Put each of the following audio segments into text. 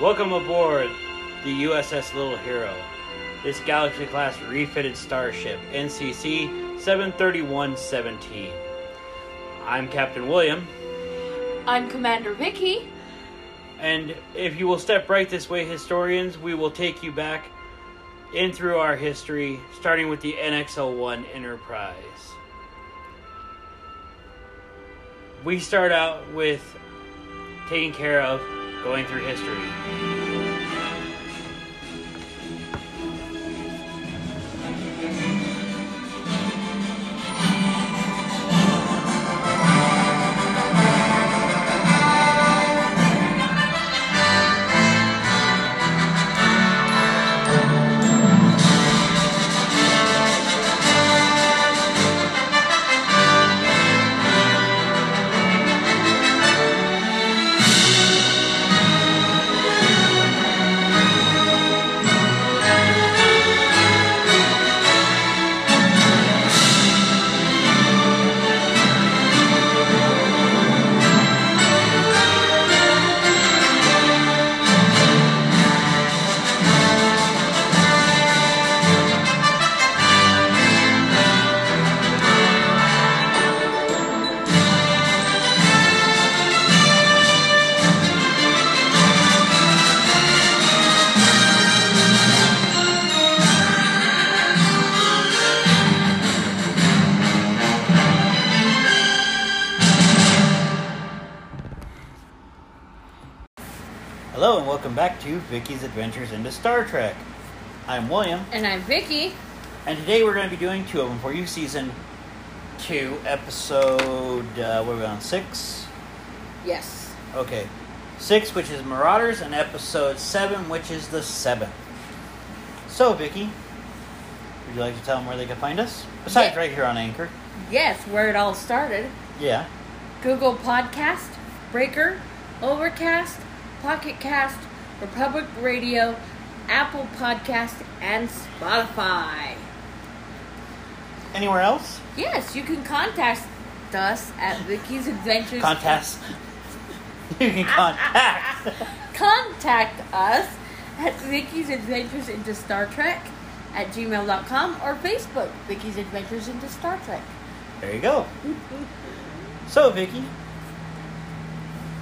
Welcome aboard the USS Little Hero. This Galaxy class refitted starship, NCC 73117. I'm Captain William, I'm Commander Vicky. and if you will step right this way, historians, we will take you back in through our history, starting with the NX-01 Enterprise. We start out with taking care of going through history. Hello, and welcome back to Vicky's Adventures into Star Trek. I'm William, And I'm Vicky. and today we're going to be doing two of them for you. Season two, episode uh, what are we on six? Yes. Okay, six, which is Marauders, and episode seven, which is the seventh. So, Vicky, would you like to tell them where they can find us? Besides, Yeah. right here on Anchor. Yes, where it all started. Yeah. Google Podcast, Breaker, Overcast, Pocket Cast, Republic Radio, Apple Podcast, and Spotify. Anywhere else? Yes, you can contact us at Vicky's Adventures. Contest. you can contact. Contact us at Vicky's Adventures into Star Trek at gmail.com or Facebook, Vicky's Adventures into Star Trek. There you go. So, Vicky,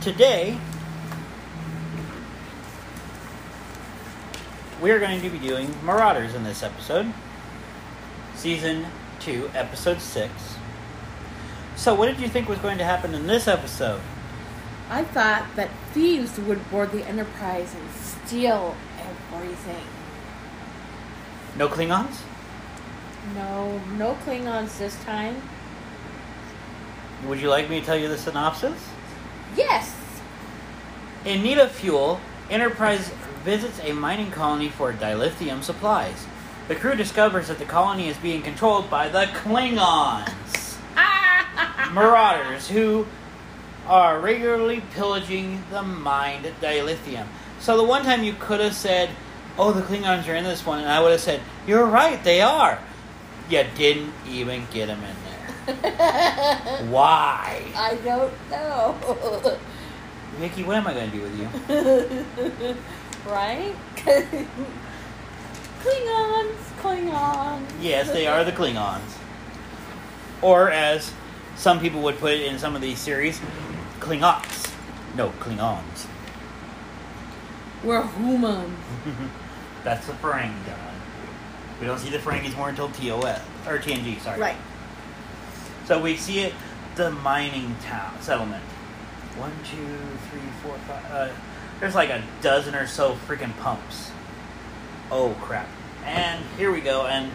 today we are going to be doing Marauders in this episode, season two, episode six. So, what did you think was going to happen in this episode? I thought that thieves would board the Enterprise and steal everything. No Klingons? No, no Klingons this time. Would you like me to tell you the synopsis? Yes. In need of fuel, Enterprise visits a mining colony for dilithium supplies. The crew discovers that the colony is being controlled by the Klingons, marauders who are regularly pillaging the mined at dilithium. So the one time you could have said, "Oh, the Klingons are in this one," and I would have said, "You're right, they are." You didn't even get them in there. Why, I don't know. Vicky? What am I going to do with you? right? Klingons, Klingons. Yes, they are the Klingons. Or as some people would put it in some of these series, Klingots. No, Klingons. We're humans. That's the Ferengi guy. We don't see the Ferengis more until TOS or TNG. Sorry. Right. So we see it, the mining town settlement. One, two, three, four, five. Uh, there's like a dozen or so freaking pumps. Oh crap! And here we go, and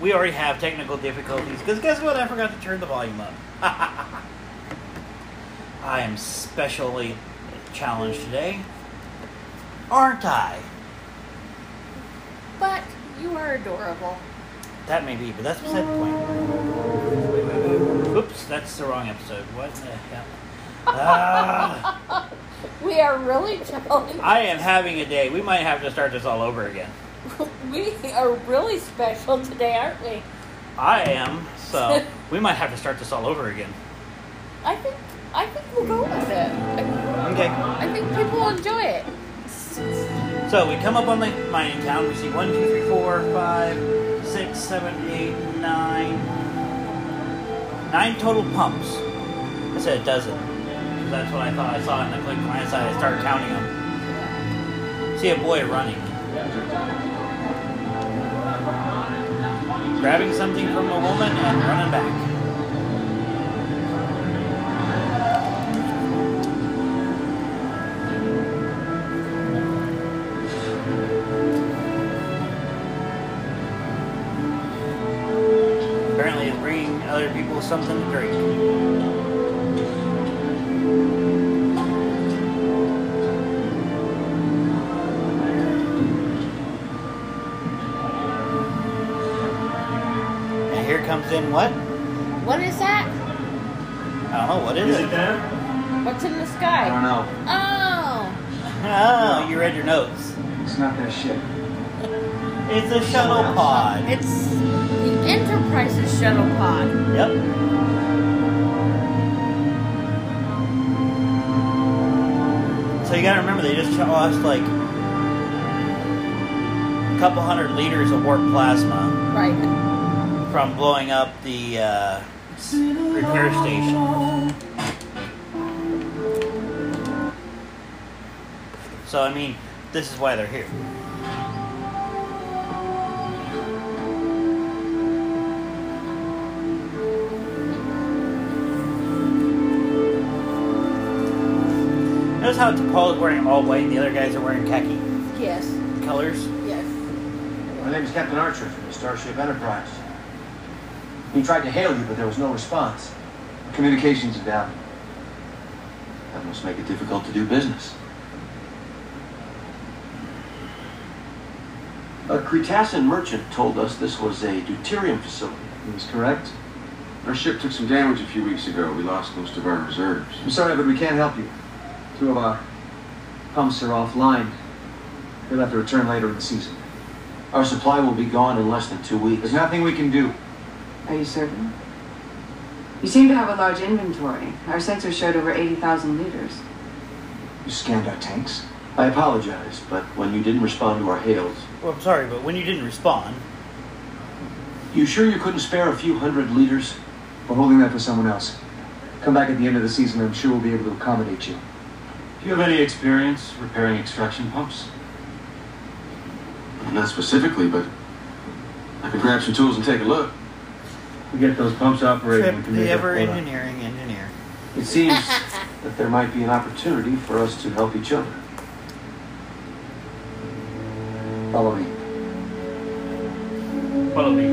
we already have technical difficulties because guess what? I forgot to turn the volume up. I am specially challenged today, aren't I? But you are adorable. That may be, but that's beside the point. Wait, wait, wait. Oops, that's the wrong episode. What the hell? Ah, We are really challenged. I am having a day. We might have to start this all over again. we are really special today, aren't we? I am, so we might have to start this all over again. I think I think we'll go with it. I, Okay. I think people will enjoy it. So we come up on the mining town. We see one, two, three, four, five, six, seven, eight, nine, nine total pumps. I said a dozen. That's what I thought I saw in the quick glance. I started counting them. See a boy running, grabbing something from a woman and running back. Apparently, he's bringing other people something to drink. Comes in what? What is that? I don't know. What is, Is it? it there? What's in the sky? I don't know. Oh, Oh, you read your notes. It's not that shit. It's a shuttle pod. it's the Enterprise's shuttle pod. Yep. So you gotta remember, they just lost like a couple hundred liters of warp plasma Right. From blowing up the uh, repair station. So I mean, this is why they're here. Notice how Paul is wearing all white and the other guys are wearing khaki Yes. colors. Yes. My name is Captain Archer from the Starship Enterprise. We tried to hail you, but there was no response. Communications are down. That must make it difficult to do business. A Kreetassan merchant told us this was a deuterium facility. He was correct. Our ship took some damage a few weeks ago. We lost most of our reserves. I'm sorry, but we can't help you. Two of our pumps are offline. We'll have to return later in the season. Our supply will be gone in less than two weeks. There's nothing we can do. Are you certain? You seem to have a large inventory. Our sensors showed over 80,000 liters. You scanned our tanks? I apologize, but when you didn't respond to our hails, Well, I'm sorry, but when you didn't respond, you sure you couldn't spare a few hundred liters? We're holding that for someone else. Come back at the end of the season, I'm sure we'll be able to accommodate you. Do you have any experience repairing extraction pumps? Not specifically, but I could grab some tools and take a look. We get those pumps operating. Trip the make ever quota. engineering engineer. It seems that there might be an opportunity for us to help each other. Follow me. Follow me.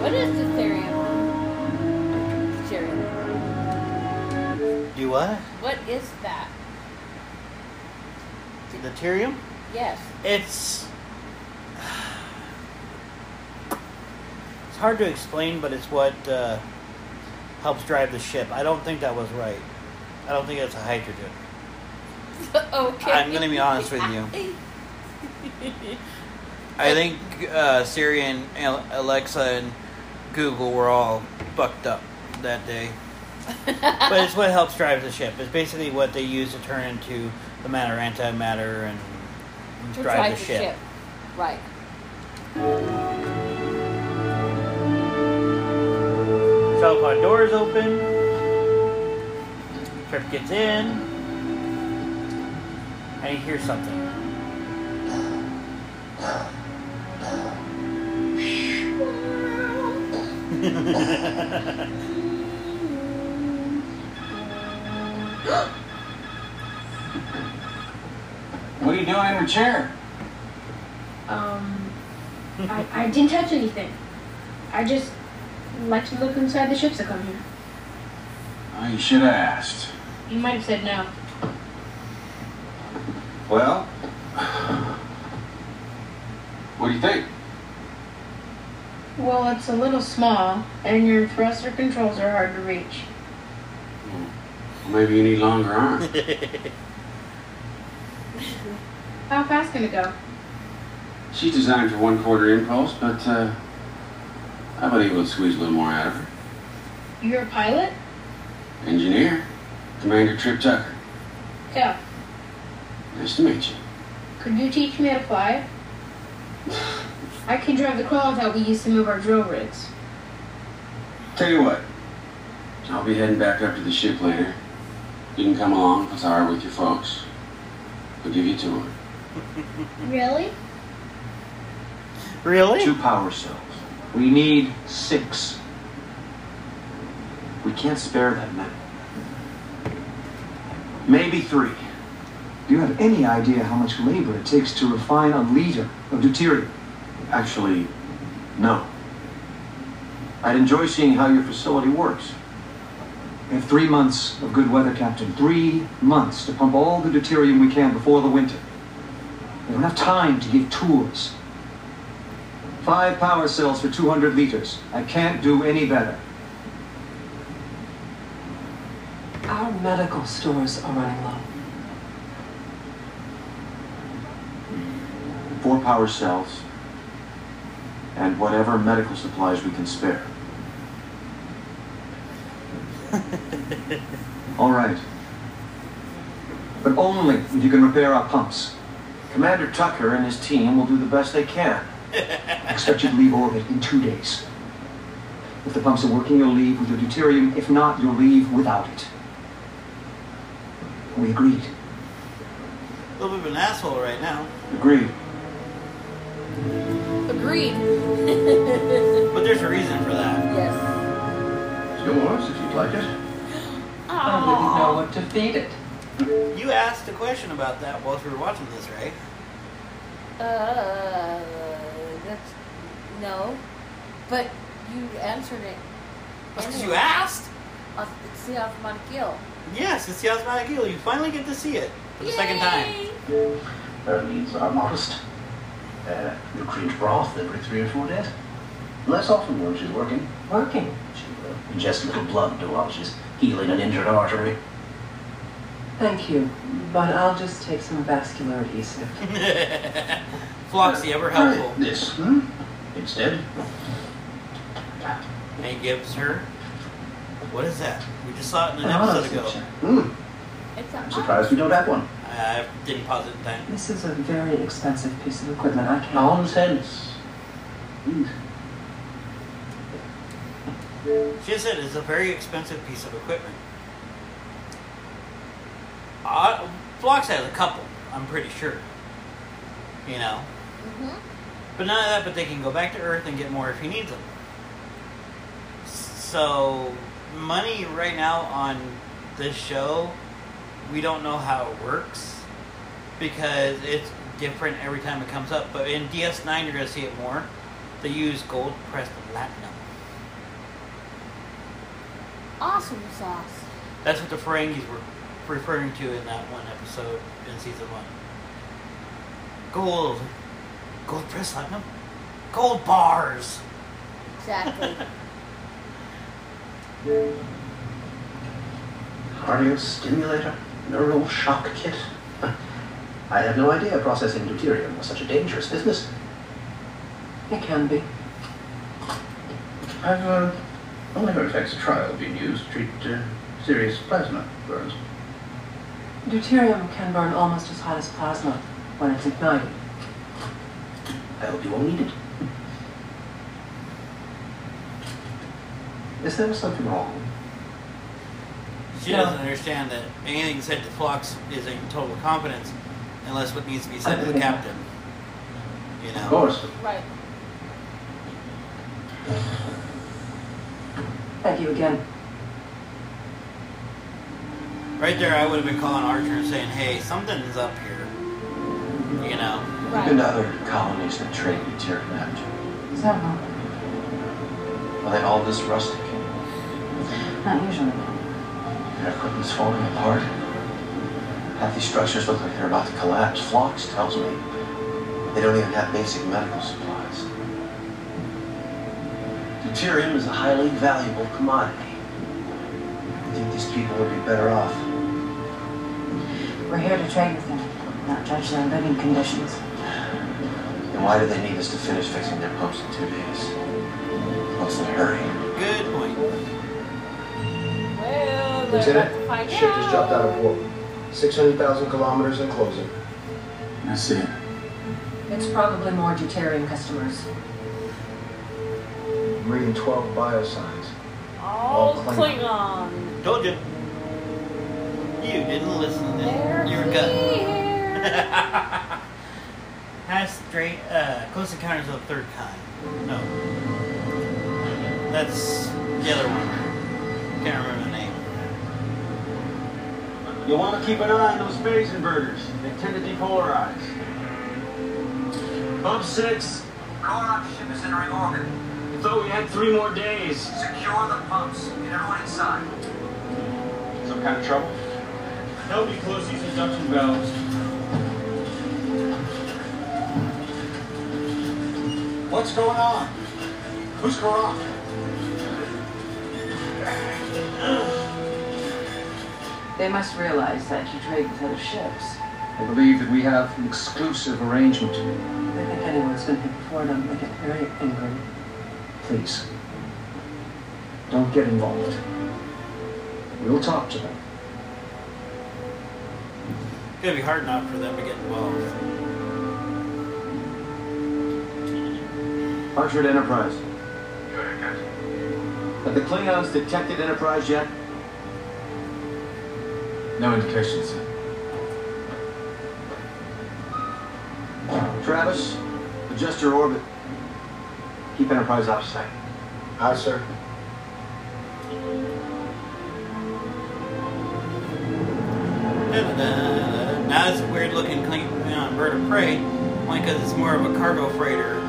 What is deuterium? Deuterium. Do what? What is that? The Tyrium? Yes. It's. Hard to explain, but it's what uh, helps drive the ship. I don't think that was right. I don't think it's a hydrogen. okay. I'm gonna be honest with you. I think uh, Siri and Alexa and Google were all fucked up that day. but it's what helps drive the ship. It's basically what they use to turn into the matter, antimatter, and to drive, the, ship. Right. Shuttle pod doors open. Trip gets in. And he hears something. What are you doing in your chair? Um, I, I didn't touch anything. I just like to look inside the ships that come here. Oh, you should have asked. You might have said no. Well, what do you think? Well, it's a little small, and your thruster controls are hard to reach. Maybe you need longer arms. How fast can it go? She's designed for one quarter impulse, but uh, I've been able to squeeze a little more out of her. You're a pilot? Engineer, Commander Trip Tucker. Yeah. Nice to meet you. Could you teach me how to fly? I can drive the crawler that we use to move our drill rigs. Tell you what, I'll be heading back up to the ship later. You can come along, Pazar, with your folks. We'll give you a tour. Really? Really? Two power cells. We need six. We can't spare that many. Maybe three. Do you have any idea how much labor it takes to refine a liter of deuterium? Actually, no. I'd enjoy seeing how your facility works. We have three months of good weather, Captain. Three months to pump all the deuterium we can before the winter. We don't have time to give tours. Five power cells for 200 liters. I can't do any better. Our medical stores are running low. Four power cells, and whatever medical supplies we can spare. All right. But only if you can repair our pumps. Commander Tucker and his team will do the best they can. I expect you to leave orbit in two days. If the pumps are working, you'll leave with your deuterium. If not, you'll leave without it. We agreed. A little bit of an asshole right now. Agreed. Agreed. But there's a reason for that. yes. It's yours if you'd like it. I wouldn't know what to feed it. You asked a question about that while we were watching this, right? Uh, that's no, but you answered it. That's because you asked. Uh, It's the automatic kill. Yes, it's the Osmotic Eel. You finally get to see it for the second time. Yay! Our needs are modest. Uh, recruit broth every three or four days. Less often when she's working. Working. She will ingest a little blood while she's healing an injured artery. Thank you, but I'll just take some vascular adhesive. Floxy, ever helpful. This, hmm? Instead, And he gives her. What is that? We just saw it in an an honor episode ago. switcher. Hmm. It's a I'm surprised we don't have one. I didn't pause it in time. This is a very expensive piece of equipment. I can't. Nonsense. Please. She said it's a very expensive piece of equipment. Uh, Phlox has a couple, I'm pretty sure. You know? Mm-hmm. But none of that, but they can go back to Earth and get more if he needs them. So, money right now on this show, we don't know how it works because it's different every time it comes up. But in DS9, you're going to see it more. They use gold pressed platinum. Awesome sauce. That's what the Ferengis were referring to in that one episode in season one. Gold. Gold press platinum? Gold bars! Exactly. Cardio stimulator, neural shock kit. I had no idea processing deuterium was such a dangerous business. It can be. I've uh, only heard of Hexa trial being used to treat uh, serious plasma burns. Deuterium can burn almost as hot as plasma when it's ignited. I hope you won't need it. Is there something wrong? She doesn't understand that anything said to Phlox is in total confidence unless what needs to be said to the captain. You know? Of course. right. Thank you again. Right there, I would have been calling Archer and saying, hey, something's up here. You know? You've been to other colonies that trade deuterium, haven't you? Several. Are they all this rustic? Not usually. Their equipment's falling apart. Half these structures look like they're about to collapse. Phlox tells me they don't even have basic medical supplies. Deuterium is a highly valuable commodity. I think these people would be better off. We're here to trade with them, not judge their living conditions. Then why do they need us to finish fixing their pumps in two days? What's the hurry? Good point. Well, we're about to Lieutenant, find ship just dropped out. out of orbit. 600,000 kilometers and closing. I see it. It's probably more Deuterium customers. I'm reading 12 biosigns. All All Klingon. Klingon. Told you. You didn't listen to They're them. You were gut. here. Has straight, uh, close encounters of the third kind. No. That's the other one. Can't remember the name. You'll want to keep an eye on those phase inverters. They tend to depolarize. Pump six. Korok ship is entering orbit. I thought we had three more days. Secure the pumps. Get everyone inside. Some kind of trouble? Help me close these induction valves. What's going on? Who's Korok? They must realize that you trade with other ships. I believe that we have an exclusive arrangement. I think anyone's going to hit before them. They get very angry. Please, don't get involved. We'll talk to them. It's gonna be hard enough for them to get involved. Archer to Enterprise. Go ahead, Captain. Have the Klingons detected Enterprise yet? No indications. Travis, adjust your orbit. Keep Enterprise out of sight. Aye, sir. Now it's a weird looking Klingon uh, bird of prey, only because it's more of a cargo freighter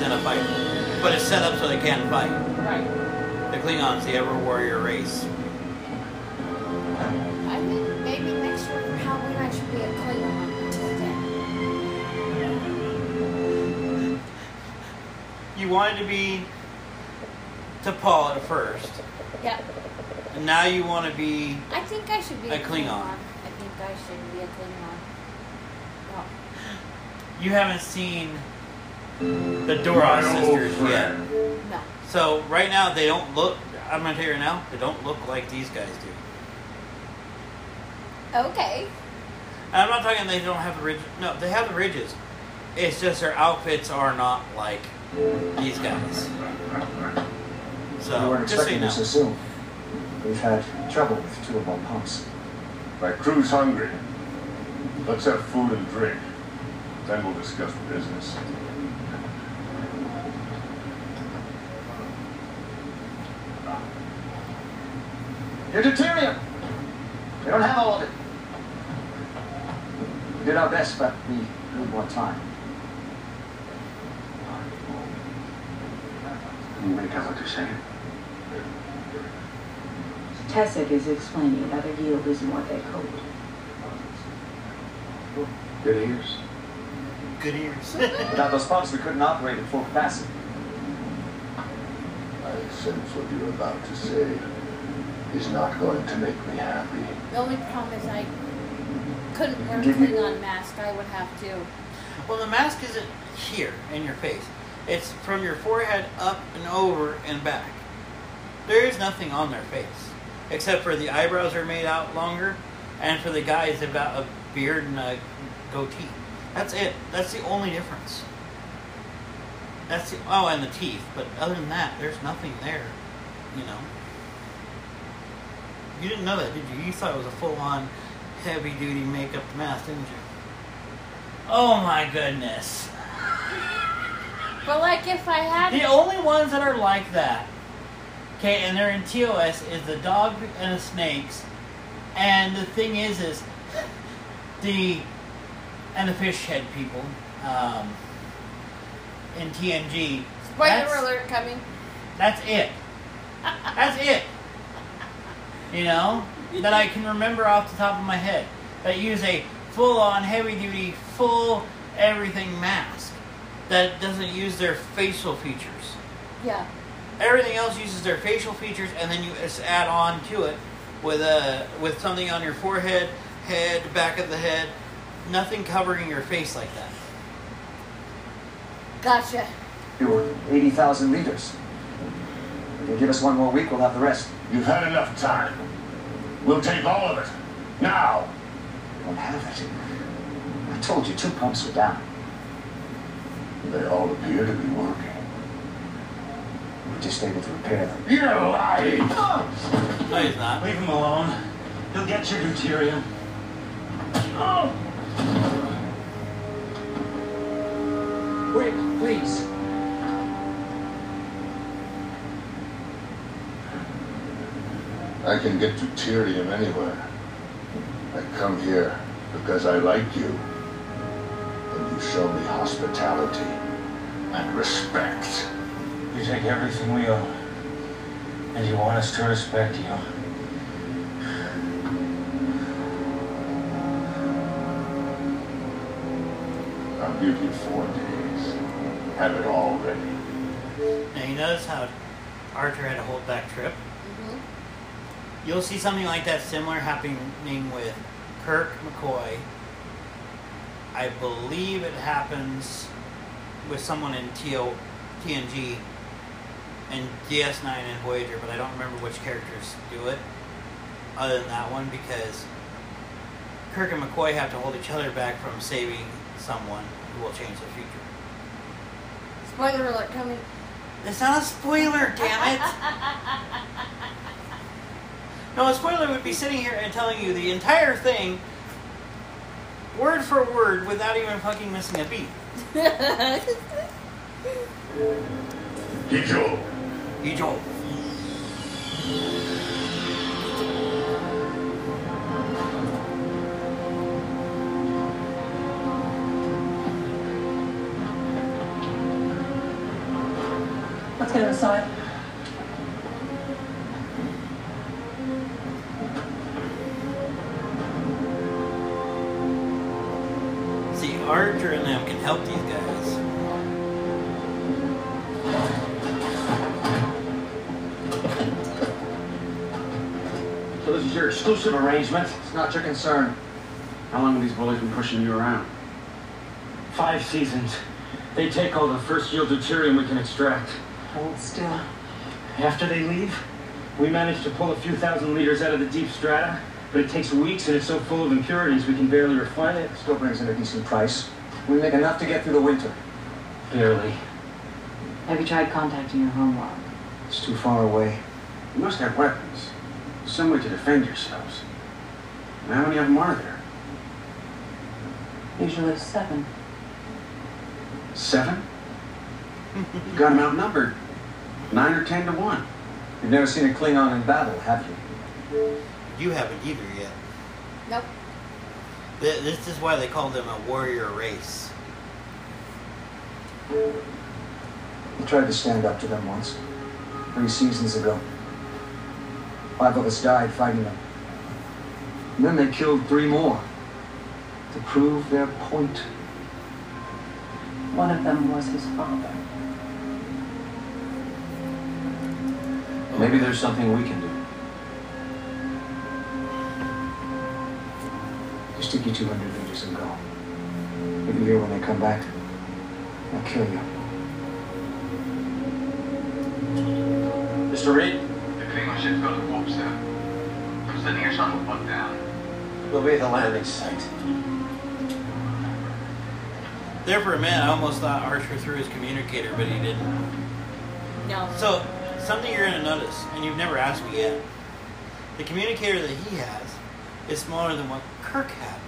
than a fighter. But it's set up so they can not fight. Right. The Klingons, the ever warrior race. I think maybe next year for Halloween I should be a Klingon. You wanted to be T'Pol at first, Yeah. and now you want to be. I think I should be A a, Klingon. I think I should be a Klingon. Well, You haven't seen the Duras sisters yet. no. So right now they don't look. I'm gonna tell you right now, they don't look like these guys do. Okay. And I'm not talking they don't have the ridges. No, they have the ridges. It's just their outfits are not like these guys. So we So weren't just so you expecting know. this so soon. We've had trouble with two of our pumps. My crew's hungry. Let's have food and drink. Then we'll discuss the business. Deuterium! We don't have all of it. We did our best, but we need more time. Can you make out what they're saying? Tessic is explaining that their yield isn't what they hoped. Good ears. Good ears. Without those pumps, we couldn't operate at full capacity. I sense what you're about to say is not going to make me happy. The only problem is I couldn't wear a Give me- Klingon mask. I would have to. well, the mask isn't here in your face. It's from your forehead up and over and back. There is nothing on their face except for the eyebrows are made out longer, and for the guys they've got a beard and a goatee. That's it. That's the only difference. That's the oh, and the teeth. But other than that, there's nothing there. You know. You didn't know that, did you? You thought it was a full-on, heavy-duty makeup mask, didn't you? Oh my goodness. But like if I had The only ones that are like that, okay, and they're in TOS, is the dog and the snakes. And the thing is, is the and the fish head people um, in TNG. spoiler alert coming. That's it. That's it. You know that I can remember off the top of my head that use a full-on, heavy-duty, full everything mask that doesn't use their facial features. Yeah. Everything else uses their facial features, and then you just add on to it with a with something on your forehead, head, back of the head. Nothing covering your face like that. Gotcha. We were 80,000 liters. If you give us one more week, we'll have the rest. You've had enough time. We'll take all of it. Now! We don't have it. I told you, two pumps were down. They all appear to be working. We're just able to repair them. You're lying! No, he's not. Leave him alone. He'll get your deuterium. Wait, please. I can get deuterium anywhere. I come here because I like you. And you show me hospitality and respect. You take everything we own. And you want us to respect you. I'll give you four days. Have it all ready. Now you notice how Archer had a hold back trip? You'll see something like that similar happening with Kirk McCoy. I believe it happens with someone in TO, TNG and DS9 and Voyager, but I don't remember which characters do it other than that one because Kirk and McCoy have to hold each other back from saving someone who will change the future. Spoiler alert coming. It's not a spoiler, damn it! No, a spoiler would be sitting here and telling you the entire thing, word for word, without even fucking missing a beat. Hijo. Hijo. Let's get inside. So this is your exclusive arrangement? It's not your concern. How long have these bullies been pushing you around? Five seasons. They take all the first yield deuterium we can extract. Hold still. After they leave, we manage to pull a few thousand liters out of the deep strata, but it takes weeks and it's so full of impurities we can barely refine it. Still brings in a decent price. We make enough to get through the winter. Barely. Have you tried contacting your home world? It's too far away. You must have weapons. Some way to defend yourselves. And how many of them are there? Usually seven. Seven? You've got them outnumbered. Nine or ten to one. You've never seen a Klingon in battle, have you? You haven't either yet. Nope. Th- This is why they call them a warrior race. We tried to stand up to them once. Three seasons ago. Five of us died fighting them. And then they killed three more. To prove their point. One of them was his father. Maybe there's something we can do. Just take you 200 liters and go. You'll be here when they come back. I'll kill you. Mr. Reed? The Klingon ship's got a warp, sir. I'm sending a shuttle pod down. We'll be at the landing site. There for a minute, I almost thought Archer threw his communicator, but he didn't. No. So, something you're going to notice, and you've never asked me yet the communicator that he has is smaller than what Kirk had.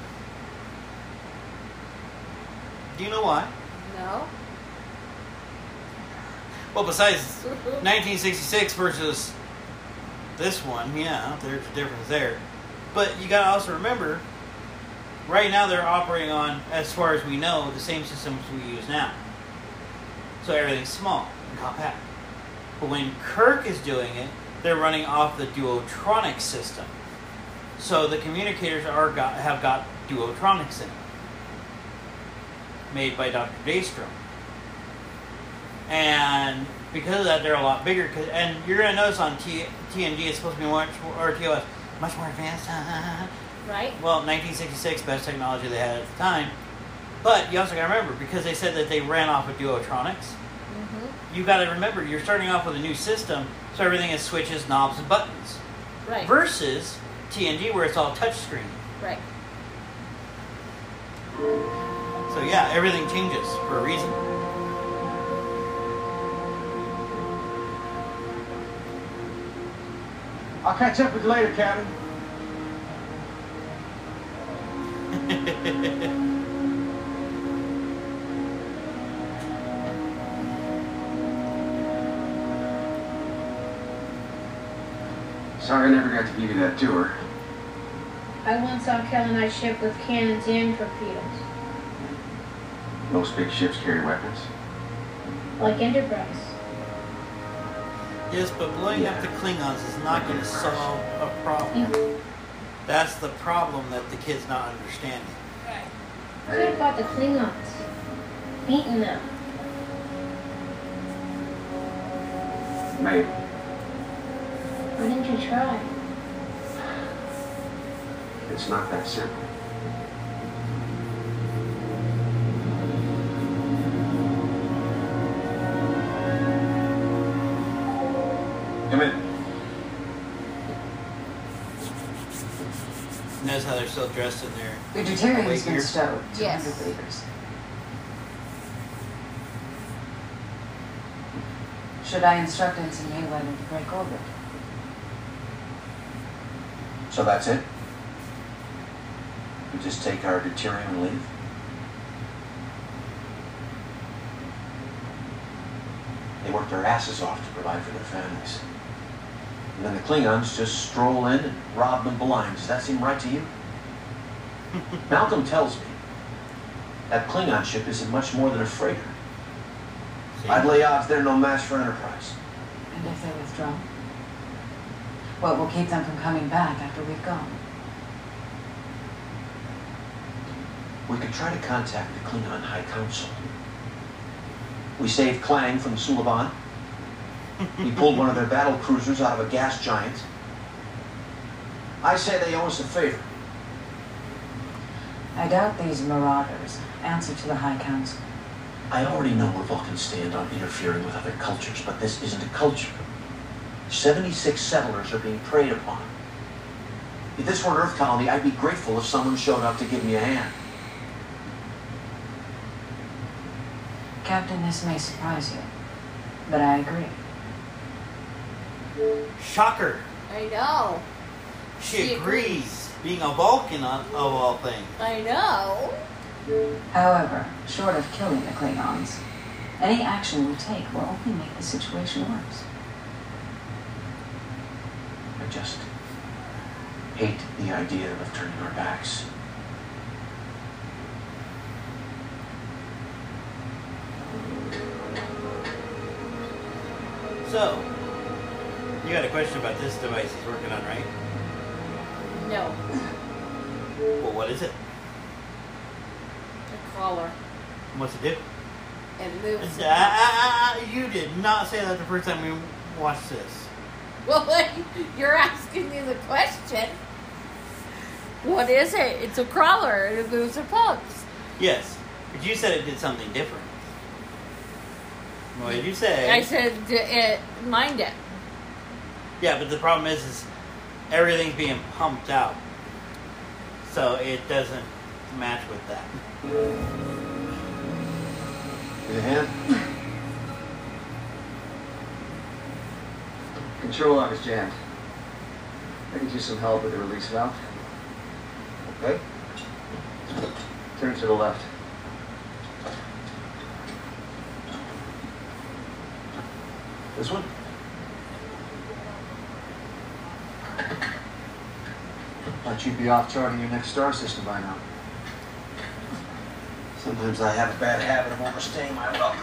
Do you know why? No. Well, besides 1966 versus this one, yeah, there's a difference there. But you got to also remember, right now they're operating on, as far as we know, the same systems we use now. So everything's small and compact. But when Kirk is doing it, they're running off the Duotronic system. So the communicators are got, have got Duotronics in made by Dr. Daystrom. And because of that, they're a lot bigger. 'cause- and you're going to notice on T, TNG, it's supposed to be much more, or TOS, much more advanced. Right? Well, 1966, best technology they had at the time. But you also got to remember, because they said that they ran off of Duotronics, Mm-hmm. you got to remember you're starting off with a new system, so everything is switches, knobs, and buttons. Right. Versus TNG, where it's all touchscreen. Right. So yeah, everything changes for a reason. I'll catch up with you later, Captain. Sorry I never got to give you that tour. I once saw Kellenite ship with cannons and torpedoes, Most big ships carry weapons. like Enterprise. Yes, but blowing up the Klingons is not going to solve a problem. Mm-hmm. That's the problem that the kid's not understanding. Could have fought the Klingons, beaten them. Maybe. Why didn't you try? It's not that simple. Notice how they're still dressed in their The deuterium's Wait been stowed. Yes. 200 liters. Should I instruct Ensign Mayweather to break orbit? So that's it? We just take our deuterium and leave? They work their asses off to provide for their families. And then the Klingons just stroll in and rob them blind. Does that seem right to you? Malcolm tells me that Klingon ship isn't much more than a freighter. I'd lay odds they're no match for Enterprise. And if they withdraw? What will keep them from coming back after we've gone? We could try to contact the Klingon High Council. We saved Klaang from Suliban. We pulled one of their battle cruisers out of a gas giant. I say they owe us a favor. I doubt these marauders answer to the High Council. I already know where Vulcans stand on interfering with other cultures, but this isn't a culture. 76 settlers are being preyed upon. If this were an Earth colony, I'd be grateful if someone showed up to give me a hand. Captain, this may surprise you, but I agree. Shocker. I know. She, She agrees. Being a Vulcan on, of all things. I know. However, short of killing the Klingons, any action we take will only make the situation worse. I just hate the idea of turning our backs. So, you got a question about this device he's working on, right? No. Well, what is it? A collar. What's it do? It moves. Ah, ah, ah, you did not say that the first time we watched this. Well, you're asking me the question. What is it? It's a crawler it moves the pumps. Yes, but you said it did something different. What did you say? I said d- it mind it. Yeah, but the problem is, is everything's being pumped out, so it doesn't match with that. A hand? Control arm is jammed. I could use some help with the release valve. Okay. Turn to the left. This one? Thought you'd be off charting your next star system by now. Sometimes I have a bad habit of overstaying my welcome.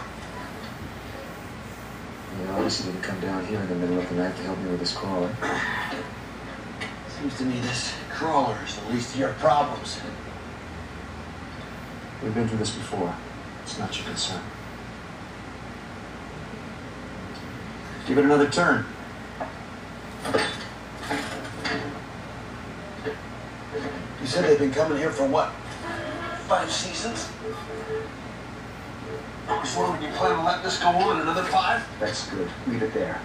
You obviously didn't come down here in the middle of the night to help me with this crawler. Seems to me this crawler is the least of your problems. We've been through this before. It's not your concern. Give it another turn. Said they've been coming here for what? Five seasons? Before long, you plan on letting this go on another five? That's good. Leave it there.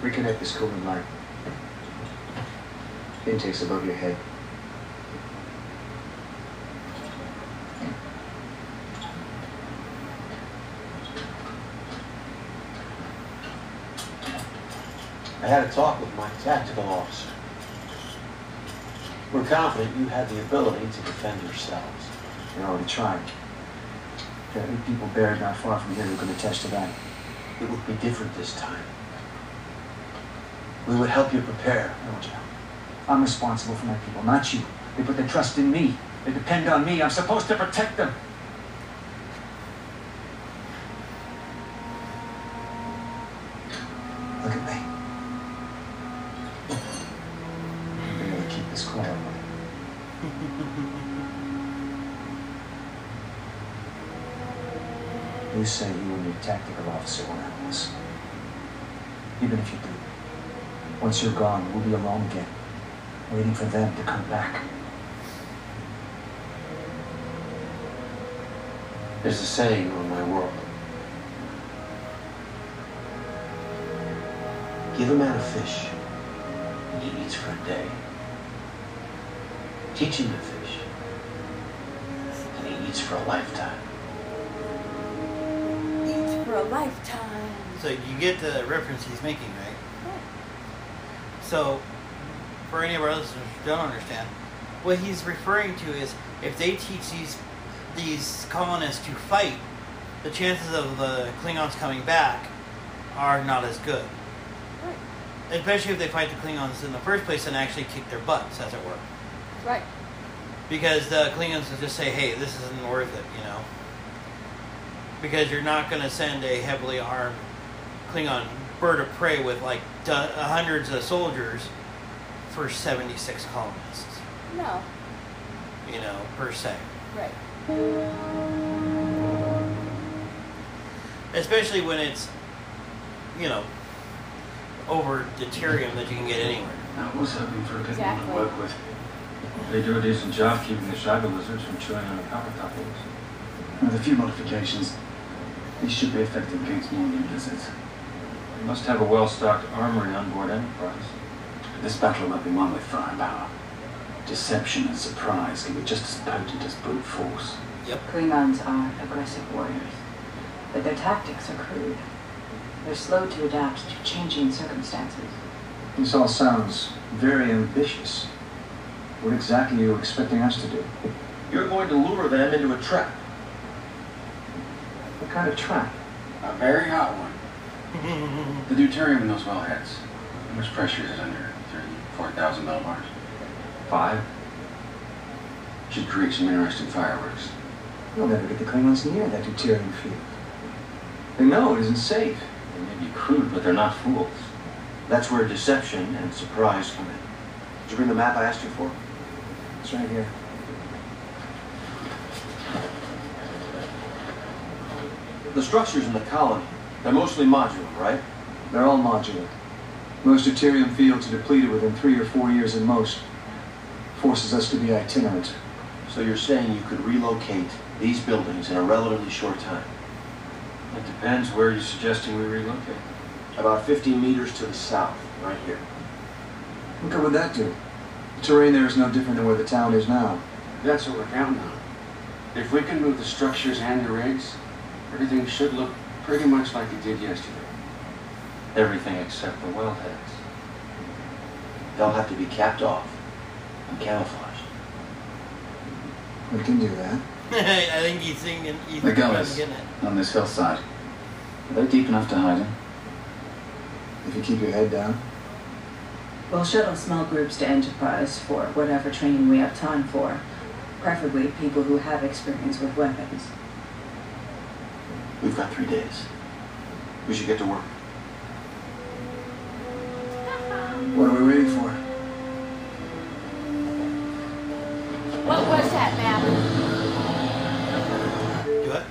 Reconnect this cooling line. Intake's above your head. I had a talk with my tactical officer. We're confident you had the ability to defend yourselves. They already tried. There are eight people buried not far from here who can attest to that. It would be different this time. We would help you prepare. No, Joe. I'm responsible for my people, not you. They put their trust in me. They depend on me. I'm supposed to protect them. Look at me. I'm able to keep this quiet. You say you and your tactical officer handle this. Even if you do, once you're gone, we'll be alone again, waiting for them to come back. There's a saying on my world. Give a man a fish, and he eats for a day. Teach him to fish, and he eats for a lifetime. A lifetime. So you get the reference he's making, right? So, for any of our listeners who don't understand, what he's referring to is if they teach these these colonists to fight, the chances of the Klingons coming back are not as good. Especially if they fight the Klingons in the first place and actually kick their butts, as it were. Right. Because the Klingons will just say, hey, this isn't worth it, you know. Because you're not going to send a heavily armed Klingon bird of prey with like do- uh, hundreds of soldiers for 76 colonists, No. you know, per se. Right. Especially when it's, you know, over deuterium that you can get anywhere. I was hoping for a good Exactly. one to work with. They do a decent job keeping the Shiva lizards from chewing on the copper toppers. With a few modifications, these should be effective against more new lizards. They must have a well-stocked armory on board Enterprise. This battle might be won with firepower. Deception and surprise can be just as potent as brute force. Klingons are aggressive warriors, but their tactics are crude. They're slow to adapt to changing circumstances. This all sounds very ambitious. What exactly are you expecting us to do? You're going to lure them into a trap. What kind of trap? A very hot one. the deuterium in those wellheads. How much pressure is it under? 34,000 millibars? Five? Should create some interesting fireworks. You'll never get the Klingons near that deuterium field. They know it isn't safe. They may be crude, but they're not fools. That's where deception and surprise come in. Did you bring the map I asked you for? It's right here. The structures in the colony, they're mostly modular, right? They're all modular. Most deuterium fields are depleted within three or four years at most. Forces us to be itinerant. So you're saying you could relocate these buildings in a relatively short time? It depends where you're suggesting we relocate. About 15 meters to the south, right here. What good would that do? The terrain there is no different than where the town is now. That's what we're counting on. If we can move the structures and the rigs, everything should look pretty much like it did yesterday. Everything except the wellheads. They'll have to be capped off and camouflaged. We can do that. I think he's thinking. He's The probably gullies getting it. on this hillside. Are they deep enough to hide in? If you keep your head down. We'll shuttle small groups to Enterprise for whatever training we have time for. Preferably people who have experience with weapons. We've got three days. We should get to work. What are we waiting for? What was that map? Do it.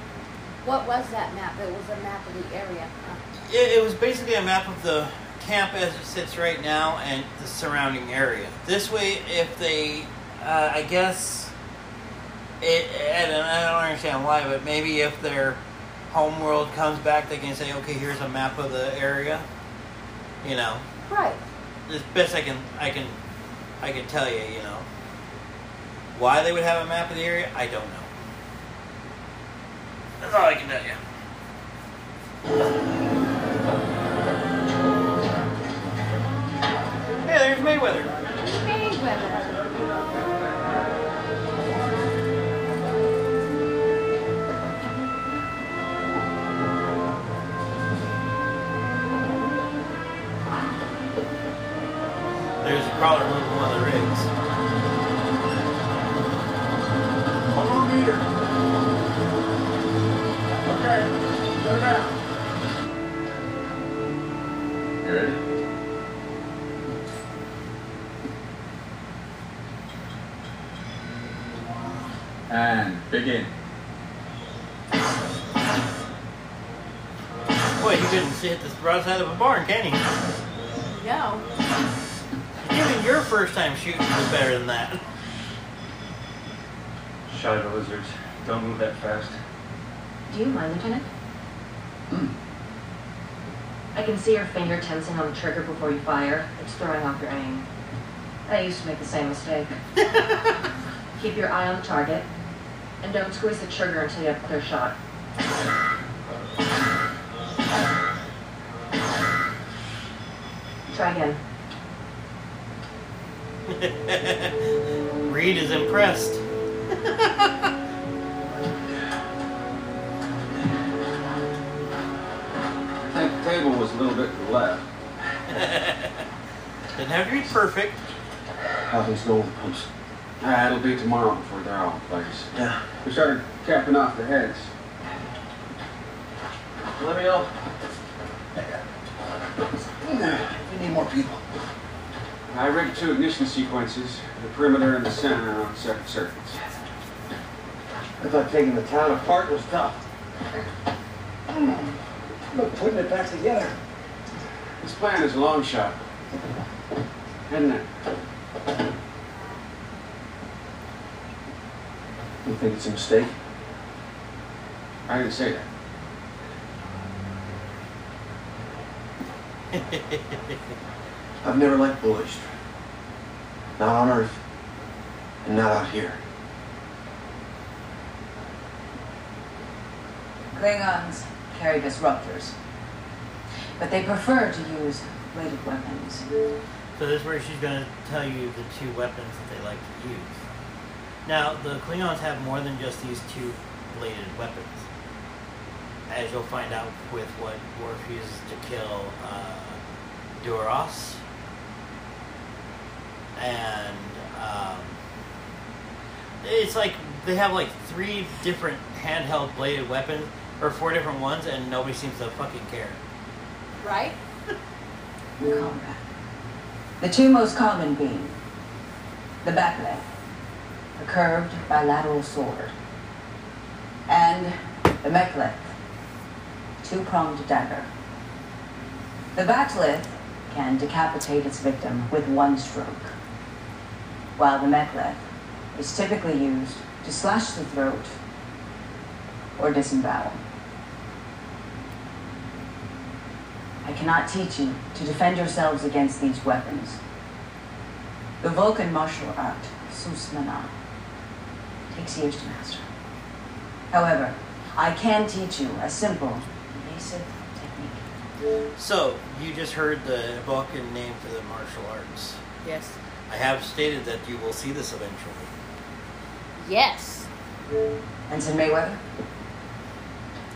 What was that map? It was a map of the area. huh? It, it was basically a map of the camp as it sits right now and the surrounding area. This way, if they, uh, I guess, it, and I don't understand why, but maybe if their home world comes back, they can say, okay, here's a map of the area. You know, Right. as best I can, I can, I can tell you. You know, why they would have a map of the area, I don't know. That's all I can tell you. Hit the broadside of a barn, can he? No. Even your first time shooting was better than that. Shiva lizards. Don't move that fast. Do you mind, Lieutenant? Mm. I can see your finger tensing on the trigger before you fire. It's throwing off your aim. I used to make the same mistake. Keep your eye on the target, and don't squeeze the trigger until you have a clear shot. Try again. Reed is impressed. I think the table was a little bit to the left. Didn't have to be perfect. How things go with the pumps? Ah, it'll be tomorrow before they're all in place. Yeah. We started capping off the heads. Let me know. We need more people. I rigged two ignition sequences, the perimeter and the center on separate circuits. I thought taking the town apart was tough. Hmm. But putting it back together. This plan is a long shot. Isn't it? You think it's a mistake? I didn't say that. I've never liked bullies. Not on Earth. And not out here. Klingons carry disruptors, but they prefer to use bladed weapons. So this is where she's going to tell you the two weapons that they like to use. Now, the Klingons have more than just these two bladed weapons. As you'll find out with what Worf uses to kill uh, Duras. And um, it's like they have like three different handheld bladed weapons, or four different ones, and nobody seems to fucking care. Right? in combat. The two most common being the bat'leth, a curved bilateral sword, and the mek'leth, two-pronged dagger. The bat'leth can decapitate its victim with one stroke, while the mek'leth is typically used to slash the throat or disembowel. I cannot teach you to defend yourselves against these weapons. The Vulcan martial art, Suus Mahna, takes years to master. However, I can teach you a simple, basic technique. So, you just heard the Vulcan name for the martial arts. Yes. I have stated that you will see this eventually. Yes. and Ensign Mayweather?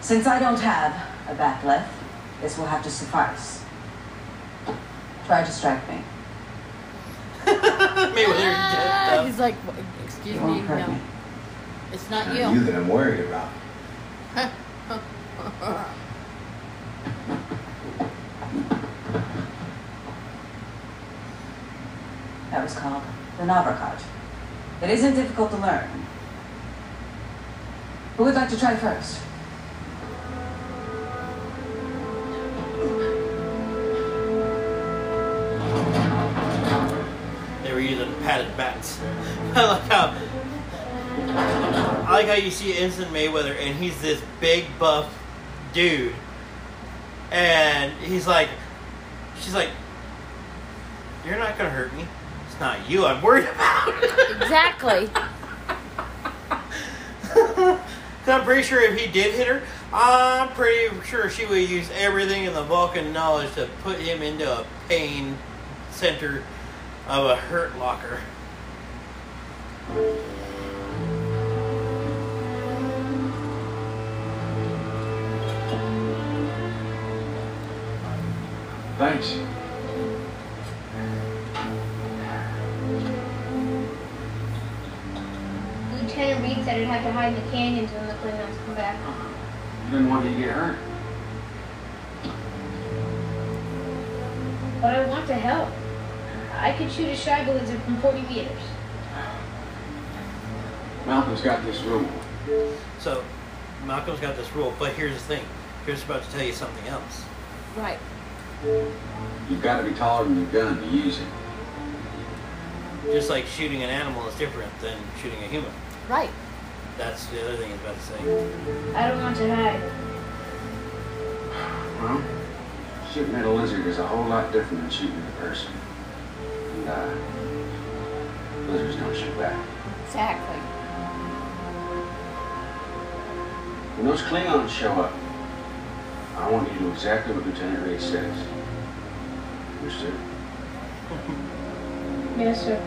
Since I don't have a bat'leth, this will have to suffice. Try to strike me. Mayweather Ah, he's like, excuse You me, won't hurt no. me. It's not Not you. you that I'm worried about. That was called the Navarcot. It isn't difficult to learn. Who would like to try first? They were using padded bats. I like how I like how you see Ensign Mayweather and he's this big buff dude. And he's like she's like You're not gonna hurt me. It's not you I'm worried about. exactly. I'm pretty sure if he did hit her, I'm pretty sure she would use everything in the Vulcan knowledge to put him into a pain center of a hurt locker. Thanks. I'd have to hide in the canyons when the Klingons come back. You didn't want you to get hurt. But I want to help. I could shoot a Shiva lizard from 40 meters. Malcolm's got this rule. So, Malcolm's got this rule, but here's the thing. Here's about to tell you something else. Right. You've got to be taller than your gun to use it. Just like shooting an animal is different than shooting a human. Right. That's the other thing he's about to say. I don't want to hide. Well, shooting at a lizard is a whole lot different than shooting at a person. And, uh, lizards don't shoot back. Exactly. When those Klingons show up, I want you to do exactly what Lieutenant Reed says. Understood? Yes, sir.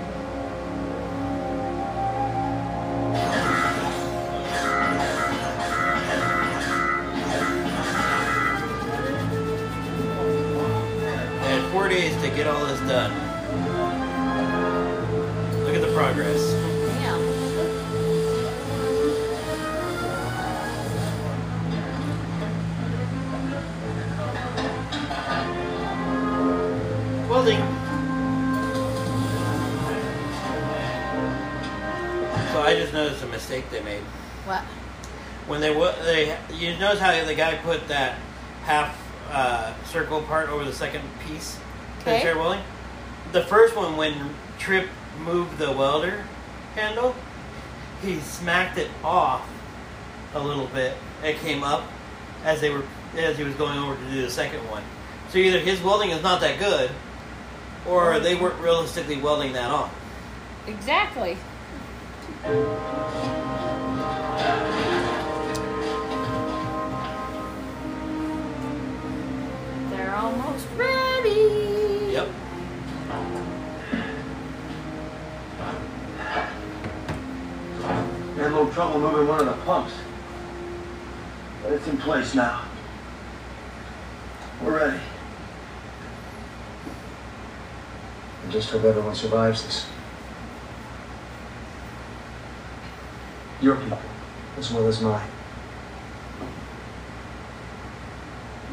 Done. Look at the progress. Yeah. Welding. So I just noticed a mistake they made. What? When they they you notice how the guy put that half uh, circle part over the second piece Okay. started welding. The first one when Trip moved the welder handle, he smacked it off a little bit. It came up as they were as he was going over to do the second one. So either his welding is not that good, or they weren't realistically welding that on. Exactly. Trouble moving one of the pumps. But it's in place now. We're ready. I just hope everyone survives this. Your people, as well as mine.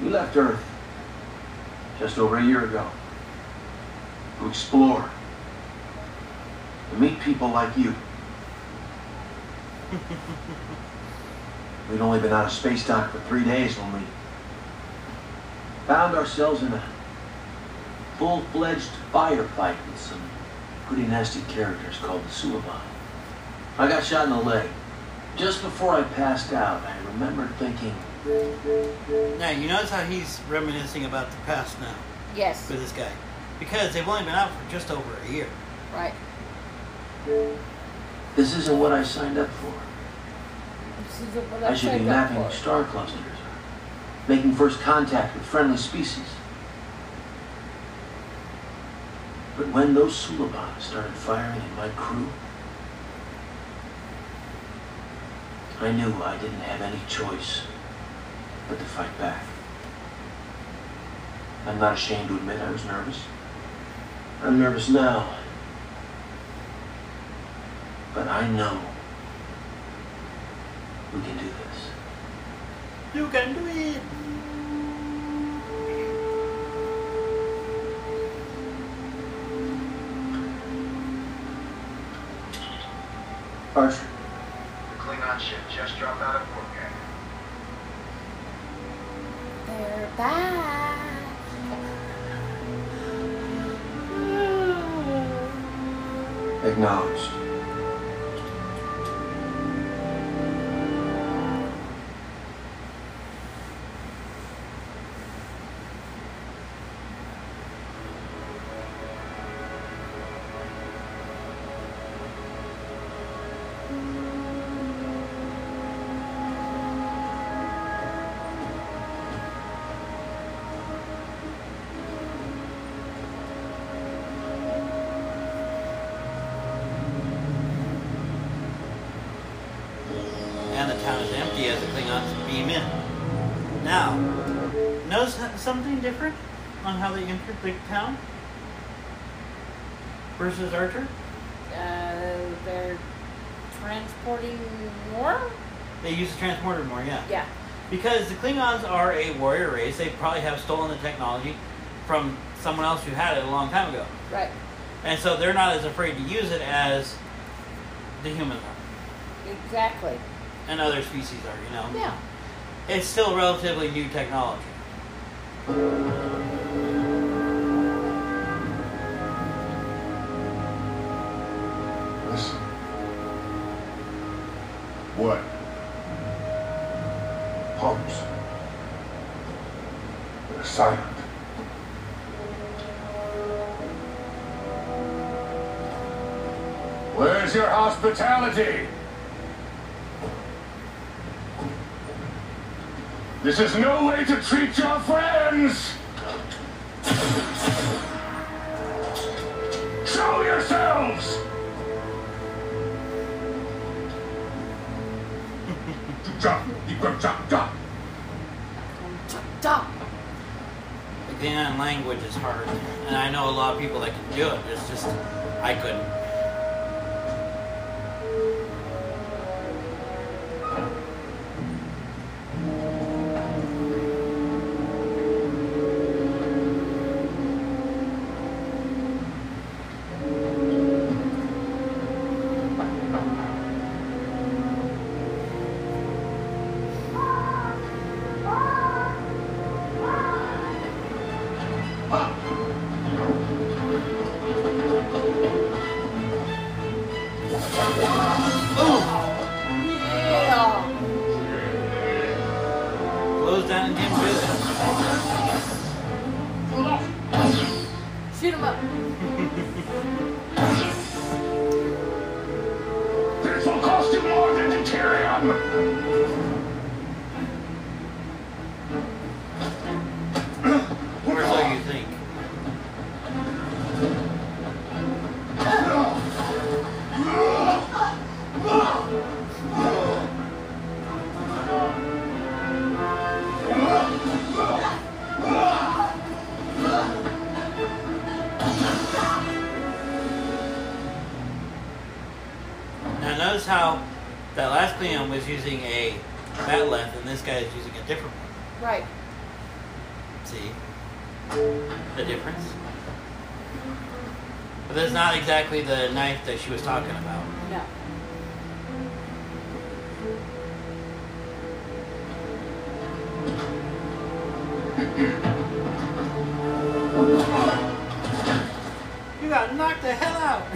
We left Earth just over a year ago to explore, to meet people like you. We'd only been out of space dock for three days when we found ourselves in a full-fledged firefight with some pretty nasty characters called the Suliban. I got shot in the leg. Just before I passed out, I remembered thinking, Now you notice how he's reminiscing about the past now Yes. with this guy, because they've only been out for just over a year. Right. This isn't what I signed up for. This is what I should be mapping star clusters, making first contact with friendly species. But when those Suliban started firing at my crew, I knew I didn't have any choice but to fight back. I'm not ashamed to admit I was nervous. I'm nervous now. But I know we can do this. You can do it. Archer, The Klingon ship just dropped out of port gang. They're back. acknowledged. Versus Archer? Uh, they're transporting more. They use the transporter more, yeah. Yeah. Because the Klingons are a warrior race, they probably have stolen the technology from someone else who had it a long time ago. Right. And so they're not as afraid to use it as the humans are. Exactly. And other species are, you know? Yeah. It's still relatively new technology. Hospitality? This is no way to treat your friends! Show yourselves! Klingon language is hard. And I know a lot of people that can do it. It's just, I couldn't. See the difference? But that's not exactly the knife that she was talking about. No. You got knocked the hell out.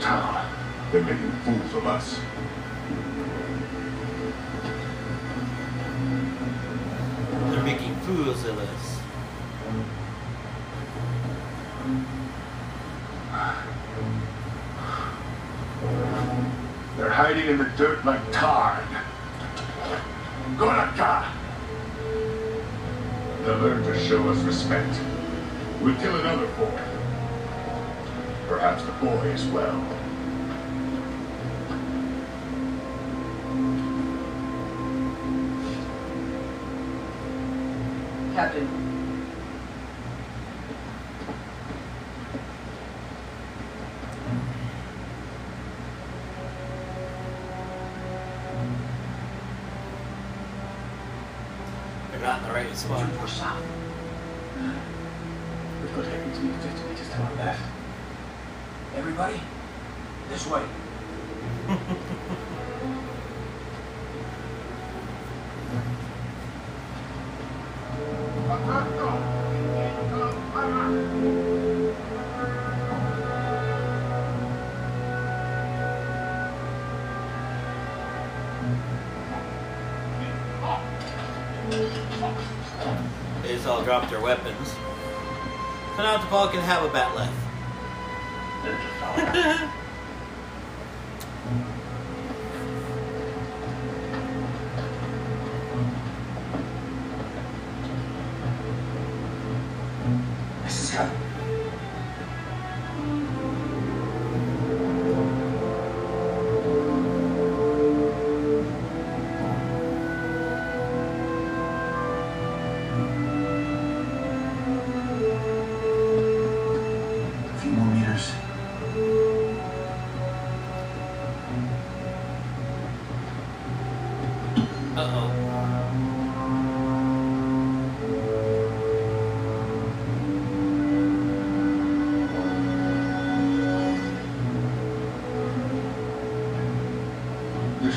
Town. They're making fools of us. They're making fools of us. They're hiding in the dirt like tar. Goraka! They'll learn to show us respect. We'll kill another boy. Perhaps the boy as well. Captain. Now can have a bat'leth.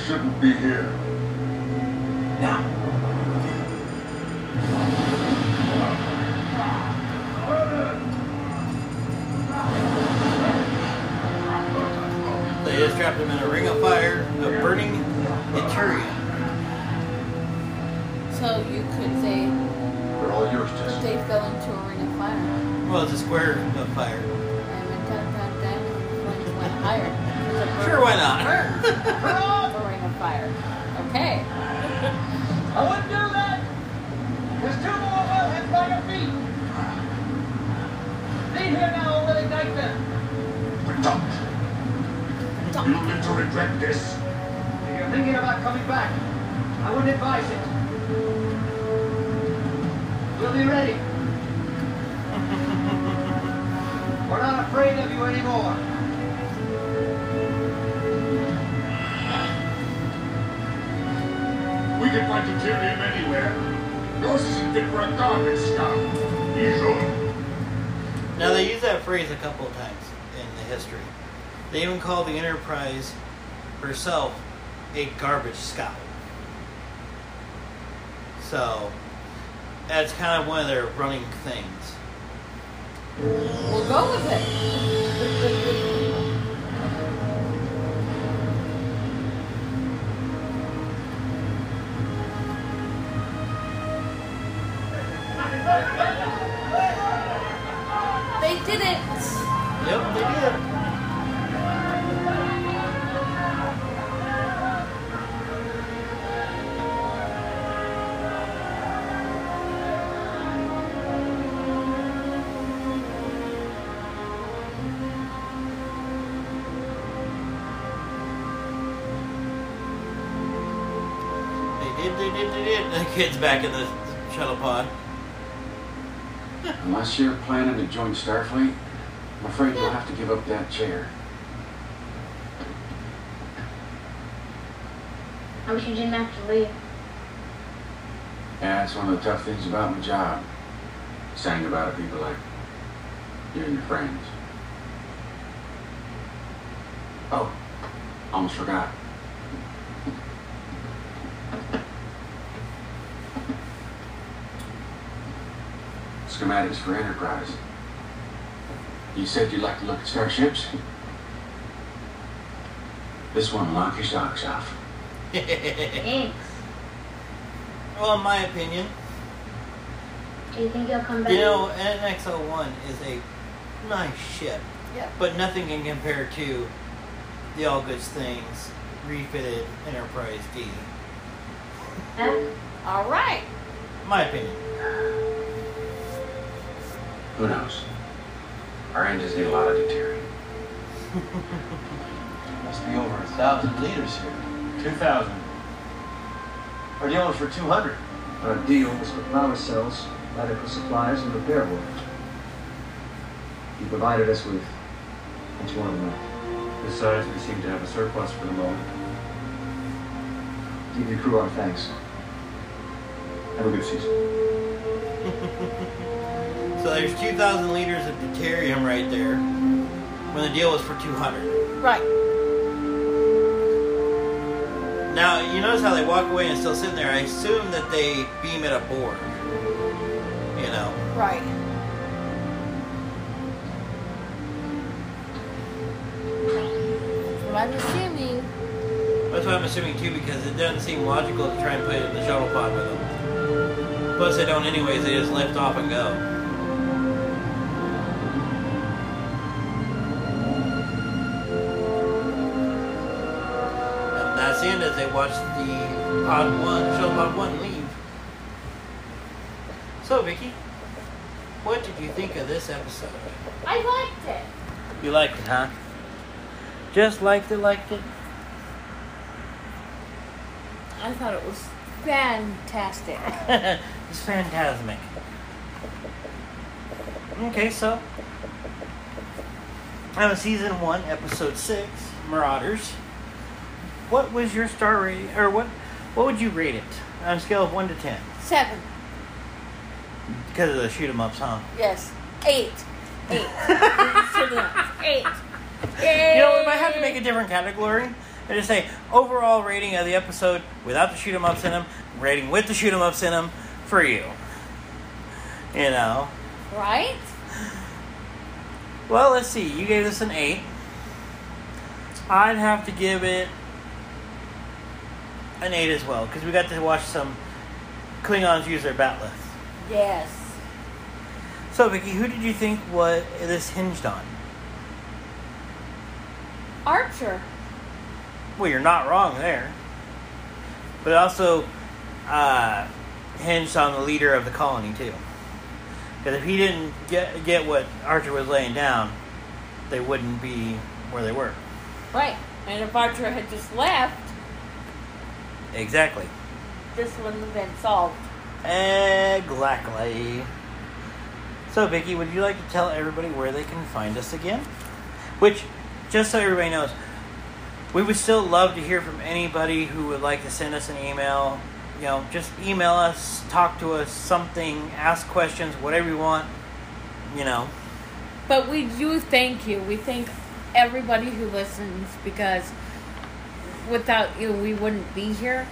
Shouldn't be here. Now. A couple of times in the history. They even call the Enterprise herself a garbage scout. So that's kind of one of their running things. We'll go with it. The kid's back in the shuttle pod. Unless you're planning to join Starfleet, I'm afraid you'll have to give up that chair. I wish you didn't have to leave. Yeah, that's one of the tough things about my job. Saying about it, people like you and your friends. Oh, almost forgot. Schematics for Enterprise. You said you'd like to look at starships? This one will knock your socks off. Thanks. Well, in my opinion, Do you think you'll come back? you know, NX-01 is a nice ship. Yep. But nothing can compare to the All Goods Things refitted Enterprise D. All right. My opinion. Who knows? Our engines need a lot of deuterium. Must be over a thousand liters here. Two thousand. Our deal was for 200. Our deal was for power cells, medical supplies, and repair work. You provided us with what you wanted to know. Besides, we seem to have a surplus for the moment. Give your crew our thanks. Have a good season. So there's 2,000 liters of deuterium right there when the deal was for 200. Right. Now, you notice how they walk away and still sitting there. I assume that they beam it aboard. You know. Right. That's what I'm assuming. That's what I'm assuming too, because it doesn't seem logical to try and put it in the shuttle pod with them. Plus, they don't anyways. They just lift off and go. And that's the end as they watched the pod one, shuttle pod one leave. So, Vicky, what did you think of this episode? I liked it. You liked it, huh? Just liked it, liked it. I thought it was fantastic. it's phantasmic. Okay, so I'm in season one, episode six, Marauders. What was your star rating, or what? What would you rate it on a scale of one to ten? Seven. Because of the shoot 'em ups, huh? Yes. Eight. Eight. Eight. You know, if I had to make a different category, I'd just say overall rating of the episode without the shoot 'em ups in them, rating with the shoot 'em ups in them for you. You know. Right? Well, let's see. You gave this an eight. I'd have to give it an eight as well because we got to watch some Klingons use their bat'leth. Yes. So, Vicky, who did you think what this hinged on? Archer. Well, you're not wrong there. But it also uh, hinged on the leader of the colony too. Because if he didn't get get what Archer was laying down, they wouldn't be where they were. Right. And if Archer had just left, Exactly. this wouldn't have been solved. Exactly. So, Vicky, would you like to tell everybody where they can find us again? Which, just so everybody knows, we would still love to hear from anybody who would like to send us an email. You know, just email us, talk to us, something, ask questions, whatever you want. You know, But we do thank you. We thank everybody who listens because without you, we wouldn't be here.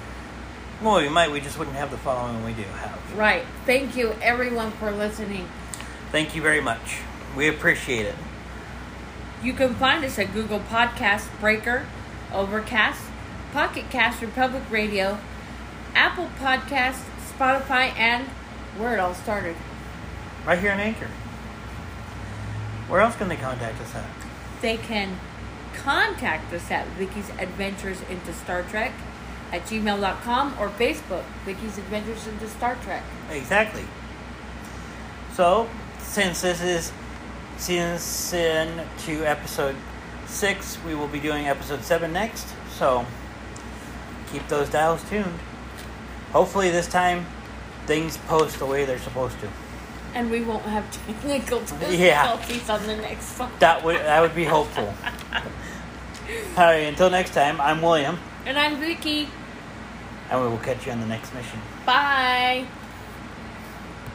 well, we might, we just wouldn't have the following we do have. Right. Thank you, everyone, for listening. Thank you very much. We appreciate it. You can find us at Google Podcast, Breaker, Overcast, Pocket Cast, Republic Radio, Apple Podcast, Spotify, and where it all started. Right here in Anchor. Where else can they contact us at? They can contact us at Vicky's Adventures into Star Trek at gmail.com or Facebook, Vicky's Adventures into Star Trek. Exactly. So, since this is season two, episode six, we will be doing episode seven next. So, keep those dials tuned. Hopefully, this time things post the way they're supposed to. And we won't have technical Yeah. difficulties on the next one. That would that would be hopeful. All right. Until next time, I'm William, And I'm Vicky. and we will catch you on the next mission. Bye.